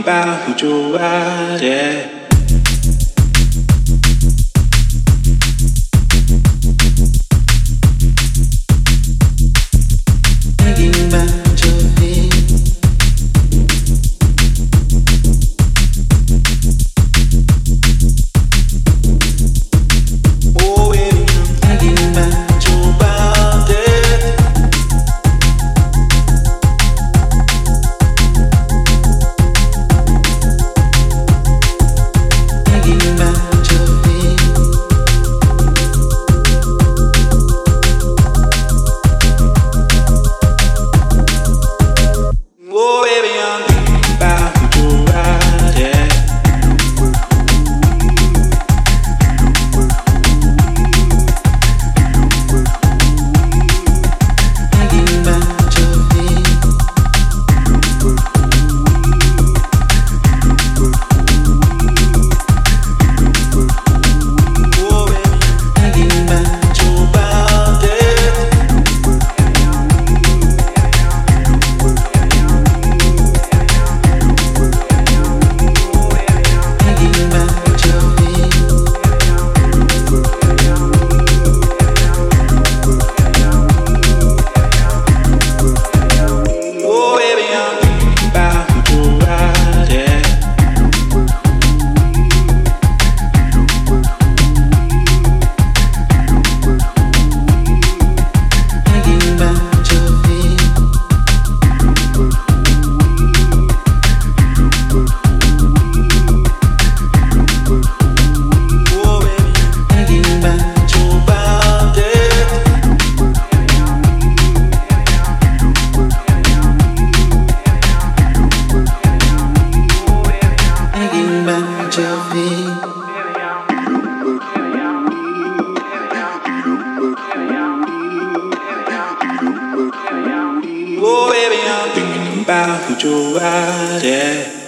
about who you are, yeah. Oh, baby, I'm thinking about who you are, yeah.